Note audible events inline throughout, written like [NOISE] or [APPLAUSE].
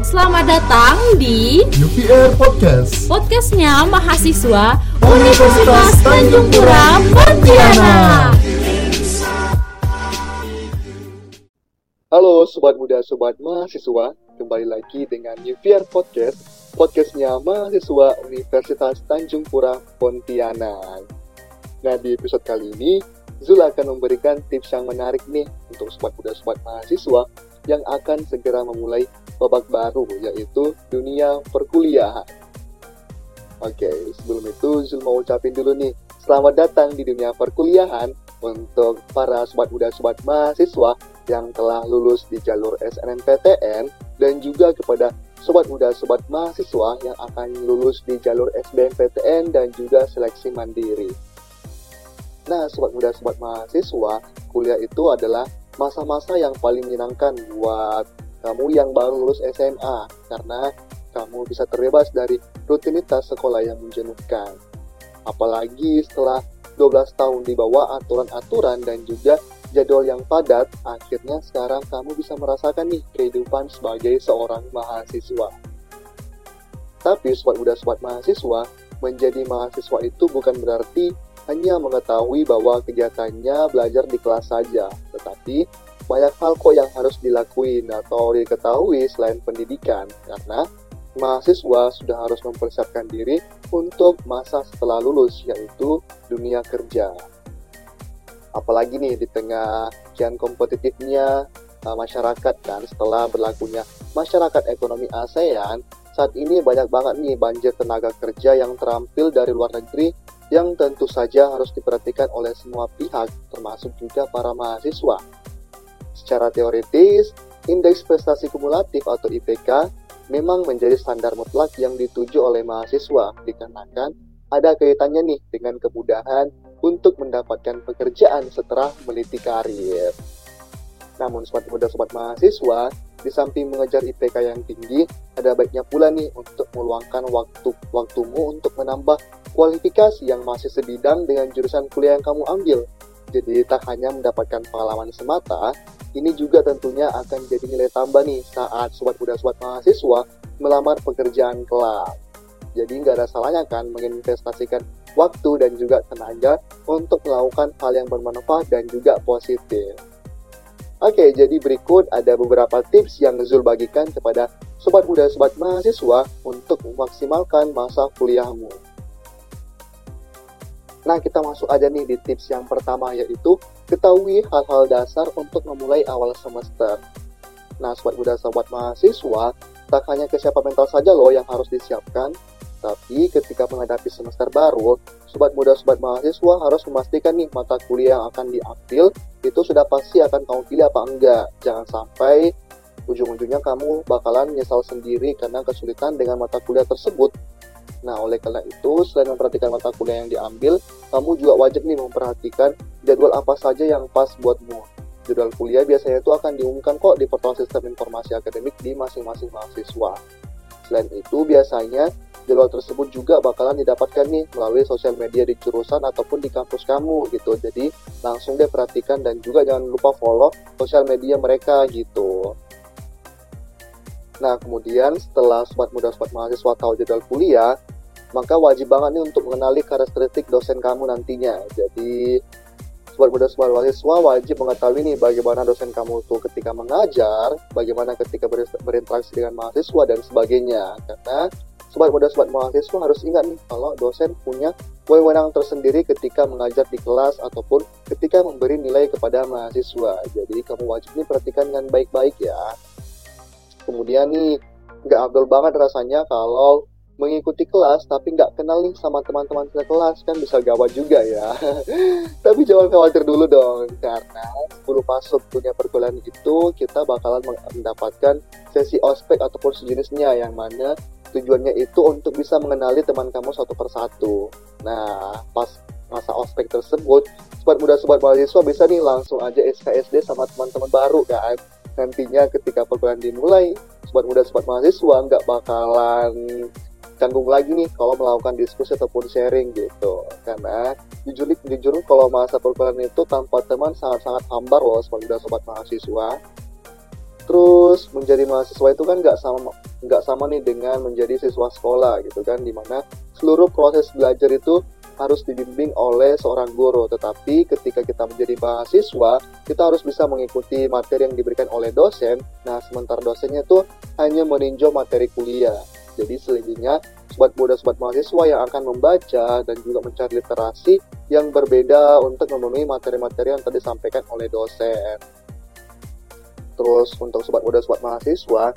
Selamat datang di UPR Podcast. podcastnya mahasiswa Universitas Tanjung Pura Pontianak. Halo sobat muda, sobat mahasiswa, kembali lagi dengan UVR Podcast, podcastnya mahasiswa Universitas Tanjung Pura Pontianak. Nah di episode kali ini, Zul akan memberikan tips yang menarik nih untuk sobat muda, sobat mahasiswa yang akan segera memulai babak baru, yaitu dunia perkuliahan. Oke, sebelum itu Zul mau ucapin dulu nih, selamat datang di dunia perkuliahan untuk para sobat muda, sobat mahasiswa yang telah lulus di jalur SNMPTN dan juga kepada sobat muda sobat mahasiswa yang akan lulus di jalur SBMPTN dan juga seleksi mandiri. Nah, sobat muda sobat mahasiswa, kuliah itu adalah masa-masa yang paling menyenangkan buat kamu yang baru lulus SMA karena kamu bisa terbebas dari rutinitas sekolah yang menjenuhkan. Apalagi setelah 12 tahun di bawah aturan-aturan dan juga jadwal yang padat, akhirnya sekarang kamu bisa merasakan nih kehidupan sebagai seorang mahasiswa. Tapi sobat muda sobat mahasiswa, menjadi mahasiswa itu bukan berarti hanya mengetahui bahwa kegiatannya belajar di kelas saja, tetapi banyak hal kok yang harus dilakuin atau diketahui selain pendidikan, karena mahasiswa sudah harus mempersiapkan diri untuk masa setelah lulus, yaitu dunia kerja. Apalagi nih di tengah kian kompetitifnya uh, masyarakat kan setelah berlakunya masyarakat ekonomi ASEAN saat ini banyak banget nih banjir tenaga kerja yang terampil dari luar negeri yang tentu saja harus diperhatikan oleh semua pihak termasuk juga para mahasiswa. Secara teoritis, indeks prestasi kumulatif atau IPK memang menjadi standar mutlak yang dituju oleh mahasiswa dikarenakan ada kaitannya nih dengan kemudahan untuk mendapatkan pekerjaan setelah meniti karir. Namun sobat muda sobat mahasiswa, di samping mengejar IPK yang tinggi, ada baiknya pula nih untuk meluangkan waktu waktumu untuk menambah kualifikasi yang masih sebidang dengan jurusan kuliah yang kamu ambil. Jadi tak hanya mendapatkan pengalaman semata, ini juga tentunya akan jadi nilai tambah nih saat sobat muda sobat mahasiswa melamar pekerjaan kelak. Jadi nggak ada salahnya kan menginvestasikan waktu dan juga tenaga untuk melakukan hal yang bermanfaat dan juga positif. Oke, jadi berikut ada beberapa tips yang Zul bagikan kepada sobat muda sobat mahasiswa untuk memaksimalkan masa kuliahmu. Nah, kita masuk aja nih di tips yang pertama yaitu ketahui hal-hal dasar untuk memulai awal semester. Nah, sobat muda sobat mahasiswa, tak hanya kesiapan mental saja loh yang harus disiapkan, tapi ketika menghadapi semester baru, sobat muda sobat mahasiswa harus memastikan nih mata kuliah yang akan diambil itu sudah pasti akan kamu pilih apa enggak. Jangan sampai ujung-ujungnya kamu bakalan menyesal sendiri karena kesulitan dengan mata kuliah tersebut. Nah, oleh karena itu, selain memperhatikan mata kuliah yang diambil, kamu juga wajib nih memperhatikan jadwal apa saja yang pas buatmu. Jadwal kuliah biasanya itu akan diumumkan kok di portal sistem informasi akademik di masing-masing mahasiswa. Selain itu, biasanya jadwal tersebut juga bakalan didapatkan nih melalui sosial media di jurusan ataupun di kampus kamu gitu. Jadi langsung deh perhatikan dan juga jangan lupa follow sosial media mereka gitu. Nah kemudian setelah sobat muda sobat mahasiswa tahu jadwal kuliah, maka wajib banget nih untuk mengenali karakteristik dosen kamu nantinya. Jadi sobat muda sobat mahasiswa wajib mengetahui nih bagaimana dosen kamu tuh ketika mengajar, bagaimana ketika berinteraksi dengan mahasiswa dan sebagainya. Karena sobat muda sobat mahasiswa harus ingat nih kalau dosen punya wewenang tersendiri ketika mengajar di kelas ataupun ketika memberi nilai kepada mahasiswa. Jadi kamu wajib nih perhatikan dengan baik-baik ya. Kemudian nih nggak abdul banget rasanya kalau mengikuti kelas tapi nggak kenal nih sama teman-teman sekelas kan bisa gawat juga ya. [LAUGHS] tapi jangan khawatir dulu dong karena 10 masuk punya perkuliahan itu kita bakalan mendapatkan sesi ospek ataupun sejenisnya yang mana tujuannya itu untuk bisa mengenali teman kamu satu persatu. Nah, pas masa ospek tersebut, sobat muda sobat mahasiswa bisa nih langsung aja SKSD sama teman-teman baru kan. Nantinya ketika perkuliahan dimulai, sobat muda sobat mahasiswa nggak bakalan canggung lagi nih kalau melakukan diskusi ataupun sharing gitu karena jujur jujur kalau masa perkuliahan itu tanpa teman sangat-sangat hambar loh sobat muda sobat mahasiswa terus menjadi mahasiswa itu kan nggak sama nggak sama nih dengan menjadi siswa sekolah gitu kan di mana seluruh proses belajar itu harus dibimbing oleh seorang guru. Tetapi ketika kita menjadi mahasiswa kita harus bisa mengikuti materi yang diberikan oleh dosen. Nah sementara dosennya tuh hanya meninjau materi kuliah. Jadi selebihnya sobat muda sobat mahasiswa yang akan membaca dan juga mencari literasi yang berbeda untuk memenuhi materi-materi yang tadi disampaikan oleh dosen. Terus untuk sobat muda sobat mahasiswa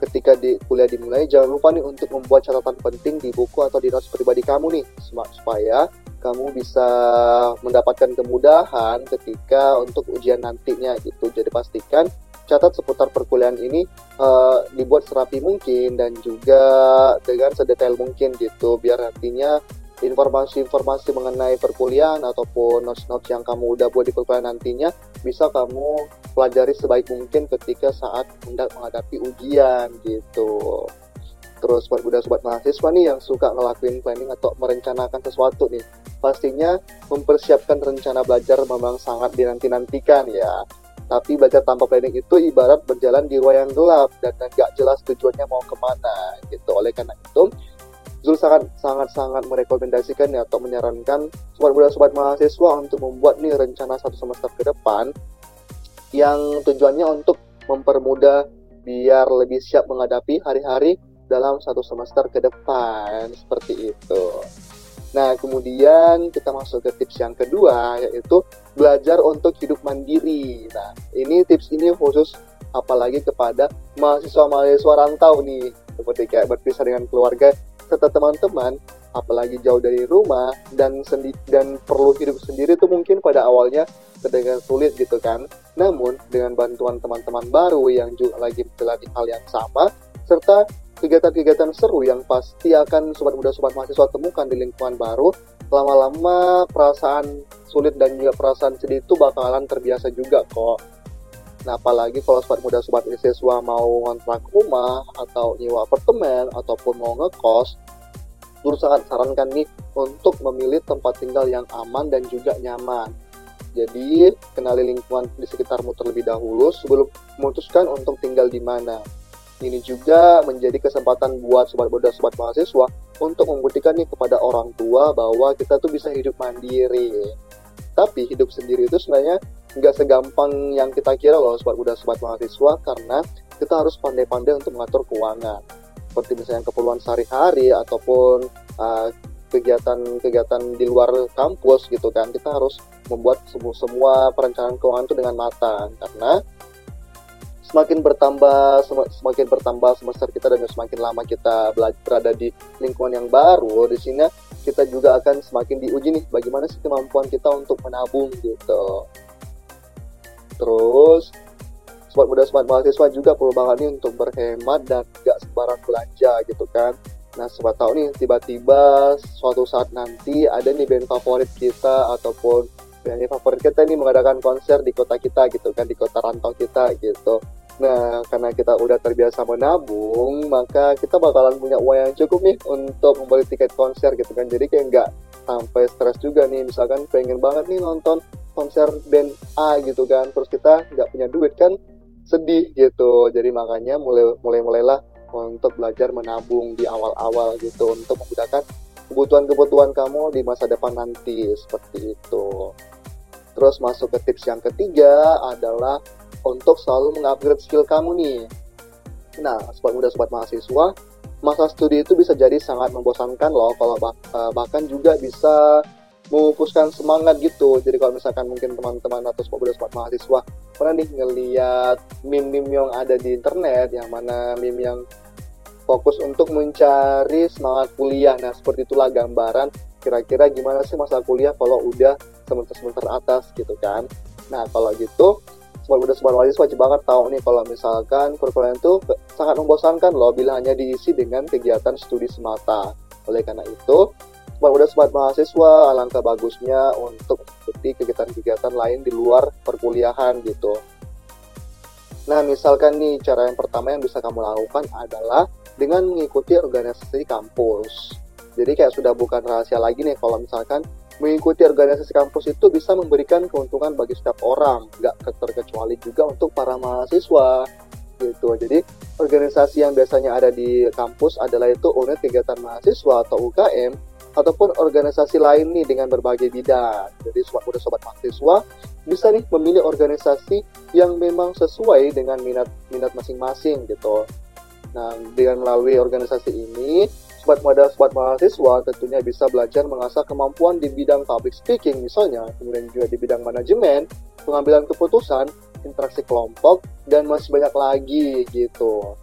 ketika di kuliah dimulai jangan lupa nih untuk membuat catatan penting di buku atau di notes pribadi kamu nih supaya kamu bisa mendapatkan kemudahan ketika untuk ujian nantinya gitu. Jadi pastikan catat seputar perkuliahan ini uh, dibuat serapi mungkin dan juga dengan sedetail mungkin gitu biar nantinya informasi-informasi mengenai perkuliahan ataupun notes-notes yang kamu udah buat di perkuliahan nantinya bisa kamu pelajari sebaik mungkin ketika saat hendak menghadapi ujian gitu. Terus buat budak sobat mahasiswa nih yang suka ngelakuin planning atau merencanakan sesuatu nih, pastinya mempersiapkan rencana belajar memang sangat dinanti-nantikan ya. Tapi belajar tanpa planning itu ibarat berjalan di ruang yang gelap dan nggak jelas tujuannya mau ke mana gitu. Oleh karena itu, Zul sangat sangat sangat merekomendasikan ya atau menyarankan sobat muda sobat mahasiswa untuk membuat nih rencana satu semester ke depan yang tujuannya untuk mempermudah biar lebih siap menghadapi hari-hari dalam satu semester ke depan seperti itu. Nah, kemudian kita masuk ke tips yang kedua yaitu belajar untuk hidup mandiri. Nah, ini tips ini khusus apalagi kepada mahasiswa-mahasiswa rantau nih, seperti kayak berpisah dengan keluarga serta teman-teman apalagi jauh dari rumah dan sendi dan perlu hidup sendiri itu mungkin pada awalnya terdengar sulit gitu kan. Namun dengan bantuan teman-teman baru yang juga lagi menjalani hal yang sama serta kegiatan-kegiatan seru yang pasti akan sobat muda sobat mahasiswa temukan di lingkungan baru, lama-lama perasaan sulit dan juga perasaan sedih itu bakalan terbiasa juga kok. Nah, apalagi kalau sobat muda sobat mahasiswa mau ngontrak rumah atau nyewa apartemen ataupun mau ngekos, Guru sangat sarankan nih untuk memilih tempat tinggal yang aman dan juga nyaman. Jadi, kenali lingkungan di sekitarmu terlebih dahulu sebelum memutuskan untuk tinggal di mana. Ini juga menjadi kesempatan buat sobat muda sobat mahasiswa untuk membuktikan nih kepada orang tua bahwa kita tuh bisa hidup mandiri. Tapi hidup sendiri itu sebenarnya nggak segampang yang kita kira loh sobat muda sobat mahasiswa karena kita harus pandai-pandai untuk mengatur keuangan. Seperti misalnya keperluan sehari-hari ataupun uh, kegiatan-kegiatan di luar kampus gitu kan kita harus membuat semua, semua perencanaan keuangan itu dengan matang. Karena semakin bertambah semakin bertambah semester kita dan semakin lama kita berada di lingkungan yang baru di sini kita juga akan semakin diuji nih bagaimana sih kemampuan kita untuk menabung gitu Terus sobat muda sobat mahasiswa juga perlu banget nih untuk berhemat dan gak sembarang belanja gitu kan. Nah, sobat tahu nih tiba-tiba suatu saat nanti ada nih band favorit kita ataupun band favorit kita nih mengadakan konser di kota kita gitu kan, di kota rantau kita gitu. Nah, karena kita udah terbiasa menabung, maka kita bakalan punya uang yang cukup nih untuk membeli tiket konser gitu kan. Jadi kayak nggak sampai stres juga nih, misalkan pengen banget nih nonton konser band A gitu kan. Terus kita nggak punya duit kan sedih gitu. Jadi makanya mulai mulai mulailah untuk belajar menabung di awal-awal gitu untuk menggunakan kebutuhan-kebutuhan kamu di masa depan nanti seperti itu. Terus masuk ke tips yang ketiga adalah untuk selalu mengupgrade skill kamu nih. Nah sobat muda sobat mahasiswa masa studi itu bisa jadi sangat membosankan loh kalau bah eh, bahkan juga bisa memupuskan semangat gitu. Jadi kalau misalkan mungkin teman-teman atau smart mahasiswa pernah nih ngeliat meme-meme yang ada di internet yang mana meme yang fokus untuk mencari semangat kuliah. Nah seperti itulah gambaran kira-kira gimana sih masa kuliah kalau udah semester-semester atas gitu kan. Nah kalau gitu semua udah semua mahasiswa wajib banget tahu nih kalau misalkan kurikulum itu sangat membosankan loh bila hanya diisi dengan kegiatan studi semata. Oleh karena itu udah smart mahasiswa alangkah bagusnya untuk mengikuti kegiatan-kegiatan lain di luar perkuliahan gitu. Nah, misalkan nih cara yang pertama yang bisa kamu lakukan adalah dengan mengikuti organisasi kampus. Jadi kayak sudah bukan rahasia lagi nih kalau misalkan mengikuti organisasi kampus itu bisa memberikan keuntungan bagi setiap orang, nggak terkecuali juga untuk para mahasiswa. gitu. Jadi organisasi yang biasanya ada di kampus adalah itu unit kegiatan mahasiswa atau UKM ataupun organisasi lain nih dengan berbagai bidang. Jadi sobat muda sobat mahasiswa bisa nih memilih organisasi yang memang sesuai dengan minat minat masing-masing gitu. Nah, dengan melalui organisasi ini, sobat muda sobat mahasiswa tentunya bisa belajar mengasah kemampuan di bidang public speaking misalnya, kemudian juga di bidang manajemen, pengambilan keputusan, interaksi kelompok, dan masih banyak lagi gitu.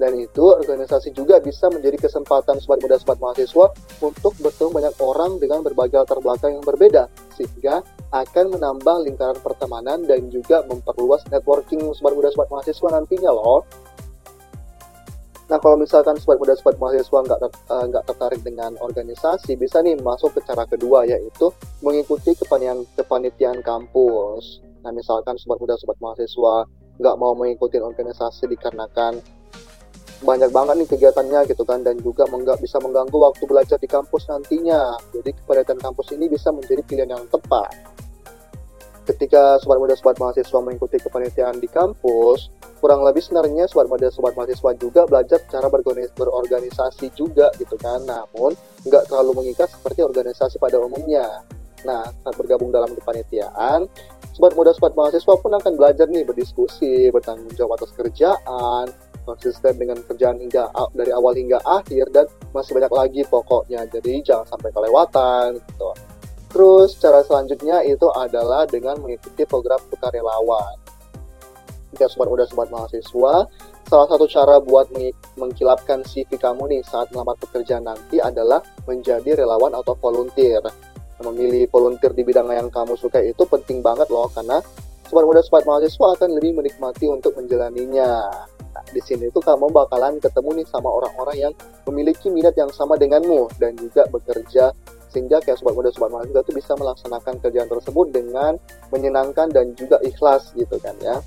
Selain itu, organisasi juga bisa menjadi kesempatan sobat muda sobat mahasiswa untuk bertemu banyak orang dengan berbagai latar belakang yang berbeda, sehingga akan menambah lingkaran pertemanan dan juga memperluas networking sobat muda sobat mahasiswa nantinya loh. Nah kalau misalkan sobat muda sobat mahasiswa nggak ter, uh, tertarik dengan organisasi, bisa nih masuk ke cara kedua yaitu mengikuti kepanitiaan kepanitiaan kampus. Nah misalkan sobat muda sobat mahasiswa nggak mau mengikuti organisasi dikarenakan banyak banget nih kegiatannya gitu kan dan juga nggak bisa mengganggu waktu belajar di kampus nantinya. Jadi kepanitiaan kampus ini bisa menjadi pilihan yang tepat ketika sobat muda sobat mahasiswa mengikuti kepanitiaan di kampus, kurang lebih sebenarnya sobat muda sobat mahasiswa juga belajar cara berorganisasi juga gitu kan. Namun nggak terlalu mengikat seperti organisasi pada umumnya. Nah, saat bergabung dalam kepanitiaan, sobat muda sobat mahasiswa pun akan belajar nih berdiskusi, bertanggung jawab atas kerjaan, konsisten dengan kerjaan hingga dari awal hingga akhir dan masih banyak lagi pokoknya. Jadi jangan sampai kelewatan gitu. Terus cara selanjutnya itu adalah dengan mengikuti program sukarelawan. Jika sobat muda sobat mahasiswa, salah satu cara buat mengkilapkan CV kamu nih saat melamar pekerjaan nanti adalah menjadi relawan atau volunteer. Memilih volunteer di bidang yang kamu suka itu penting banget loh karena sobat muda sobat mahasiswa akan lebih menikmati untuk menjalaninya. Nah, di sini tuh kamu bakalan ketemu nih sama orang-orang yang memiliki minat yang sama denganmu dan juga bekerja sehingga kayak sobat muda sobat mahasiswa itu bisa melaksanakan kerjaan tersebut dengan menyenangkan dan juga ikhlas gitu kan ya.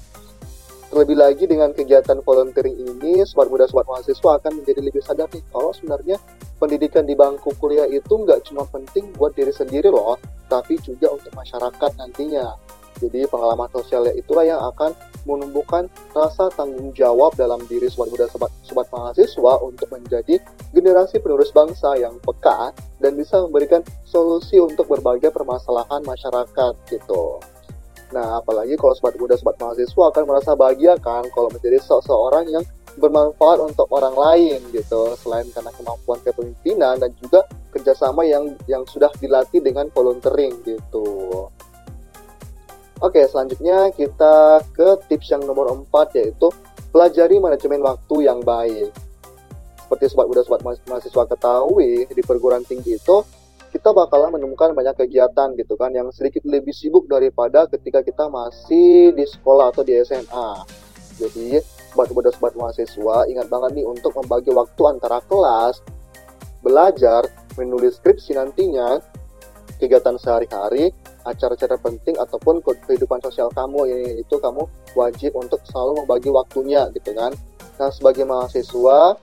Terlebih lagi dengan kegiatan volunteering ini sobat muda sobat mahasiswa akan menjadi lebih sadar nih kalau sebenarnya pendidikan di bangku kuliah itu nggak cuma penting buat diri sendiri loh tapi juga untuk masyarakat nantinya. Jadi pengalaman sosialnya itulah yang akan menumbuhkan rasa tanggung jawab dalam diri sobat muda sobat, sobat mahasiswa untuk menjadi generasi penerus bangsa yang peka dan bisa memberikan solusi untuk berbagai permasalahan masyarakat gitu. Nah, apalagi kalau sobat muda sobat mahasiswa akan merasa bahagia kan kalau menjadi seseorang yang bermanfaat untuk orang lain gitu selain karena kemampuan kepemimpinan dan juga kerjasama yang yang sudah dilatih dengan volunteering gitu. Oke, selanjutnya kita ke tips yang nomor 4 yaitu pelajari manajemen waktu yang baik. Seperti sobat muda sobat mahasiswa ketahui di perguruan tinggi itu kita bakalan menemukan banyak kegiatan gitu kan yang sedikit lebih sibuk daripada ketika kita masih di sekolah atau di SMA. Jadi sobat muda sobat mahasiswa ingat banget nih untuk membagi waktu antara kelas, belajar, menulis skripsi nantinya, kegiatan sehari-hari, acara-acara penting ataupun kehidupan sosial kamu ini itu kamu wajib untuk selalu membagi waktunya gitu kan nah sebagai mahasiswa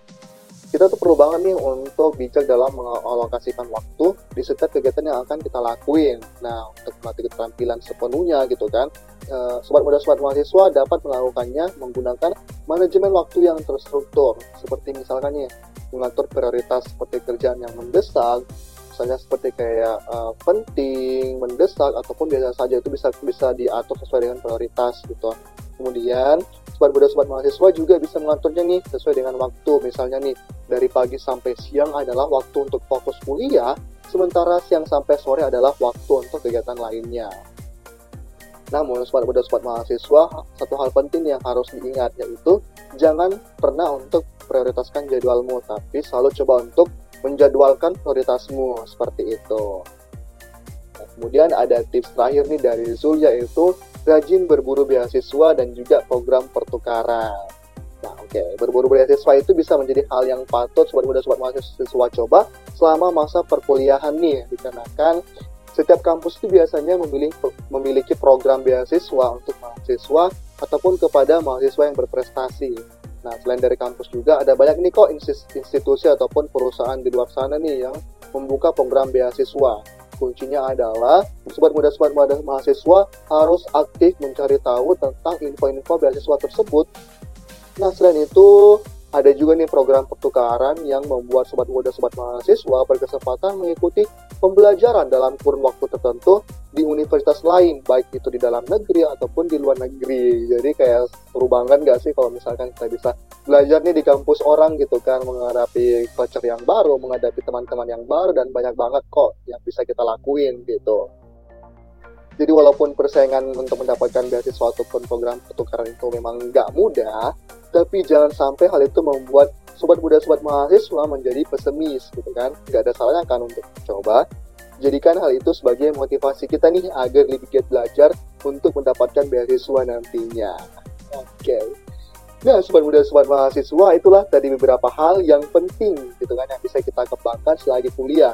kita tuh perlu banget nih untuk bijak dalam mengalokasikan waktu di setiap kegiatan yang akan kita lakuin. Nah, untuk melatih keterampilan sepenuhnya gitu kan, eh, sobat muda sobat mahasiswa dapat melakukannya menggunakan manajemen waktu yang terstruktur. Seperti misalkan nih, mengatur prioritas seperti kerjaan yang mendesak, misalnya seperti kayak uh, penting, mendesak ataupun biasa saja itu bisa bisa diatur sesuai dengan prioritas gitu. Kemudian sobat muda sobat mahasiswa juga bisa mengaturnya nih sesuai dengan waktu. Misalnya nih dari pagi sampai siang adalah waktu untuk fokus kuliah, sementara siang sampai sore adalah waktu untuk kegiatan lainnya. Namun, sobat muda sobat mahasiswa, satu hal penting yang harus diingat yaitu jangan pernah untuk prioritaskan jadwalmu, tapi selalu coba untuk menjadwalkan prioritasmu seperti itu. Nah, kemudian ada tips terakhir nih dari Zul yaitu rajin berburu beasiswa dan juga program pertukaran. Nah, oke, okay. berburu beasiswa itu bisa menjadi hal yang patut sobat muda sobat mahasiswa coba selama masa perkuliahan nih, dikarenakan setiap kampus itu biasanya memiliki memiliki program beasiswa untuk mahasiswa ataupun kepada mahasiswa yang berprestasi. Nah, selain dari kampus juga ada banyak nih kok institusi ataupun perusahaan di luar sana nih yang membuka program beasiswa. Kuncinya adalah sobat muda sobat muda mahasiswa harus aktif mencari tahu tentang info-info beasiswa tersebut Nah, selain itu, ada juga nih program pertukaran yang membuat sobat muda sobat mahasiswa berkesempatan mengikuti pembelajaran dalam kurun waktu tertentu di universitas lain, baik itu di dalam negeri ataupun di luar negeri. Jadi kayak seru banget gak sih kalau misalkan kita bisa belajar nih di kampus orang gitu kan, menghadapi culture yang baru, menghadapi teman-teman yang baru, dan banyak banget kok yang bisa kita lakuin gitu. Jadi walaupun persaingan untuk mendapatkan beasiswa ataupun program pertukaran itu memang nggak mudah, tapi jangan sampai hal itu membuat sobat muda sobat mahasiswa menjadi pesimis gitu kan. Nggak ada salahnya kan untuk coba. Jadikan hal itu sebagai motivasi kita nih agar lebih giat belajar untuk mendapatkan beasiswa nantinya. Oke. Okay. Nah, sobat muda sobat mahasiswa itulah tadi beberapa hal yang penting gitu kan yang bisa kita kembangkan selagi kuliah.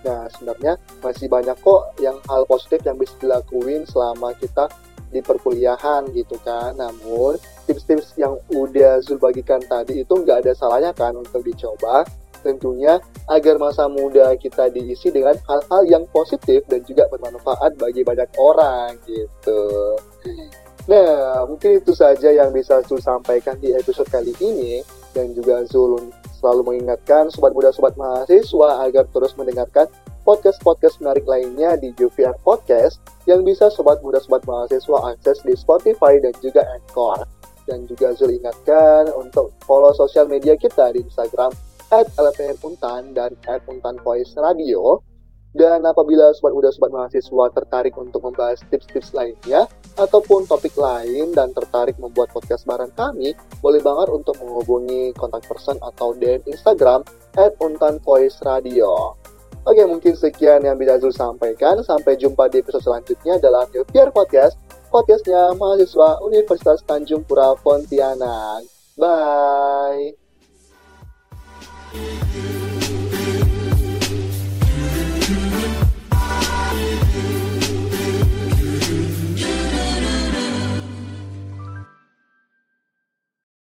Nah, sebenarnya masih banyak kok yang hal positif yang bisa dilakuin selama kita di perkuliahan gitu kan. Namun, tips-tips yang udah Zul bagikan tadi itu nggak ada salahnya kan untuk dicoba. Tentunya agar masa muda kita diisi dengan hal-hal yang positif dan juga bermanfaat bagi banyak orang gitu. Nah, mungkin itu saja yang bisa Zul sampaikan di episode kali ini dan juga Zul selalu mengingatkan sobat muda sobat mahasiswa agar terus mendengarkan podcast-podcast menarik lainnya di Juviar Podcast yang bisa sobat muda sobat mahasiswa akses di Spotify dan juga Anchor. Dan juga Zul ingatkan untuk follow sosial media kita di Instagram at dan at dan apabila sobat muda sobat mahasiswa tertarik untuk membahas tips-tips lainnya ataupun topik lain dan tertarik membuat podcast bareng kami, boleh banget untuk menghubungi kontak person atau DM Instagram at Untan Voice Radio. Oke, mungkin sekian yang bisa Zul sampaikan. Sampai jumpa di episode selanjutnya dalam Yopier Podcast, podcastnya mahasiswa Universitas Tanjung Pura Pontianak. Bye!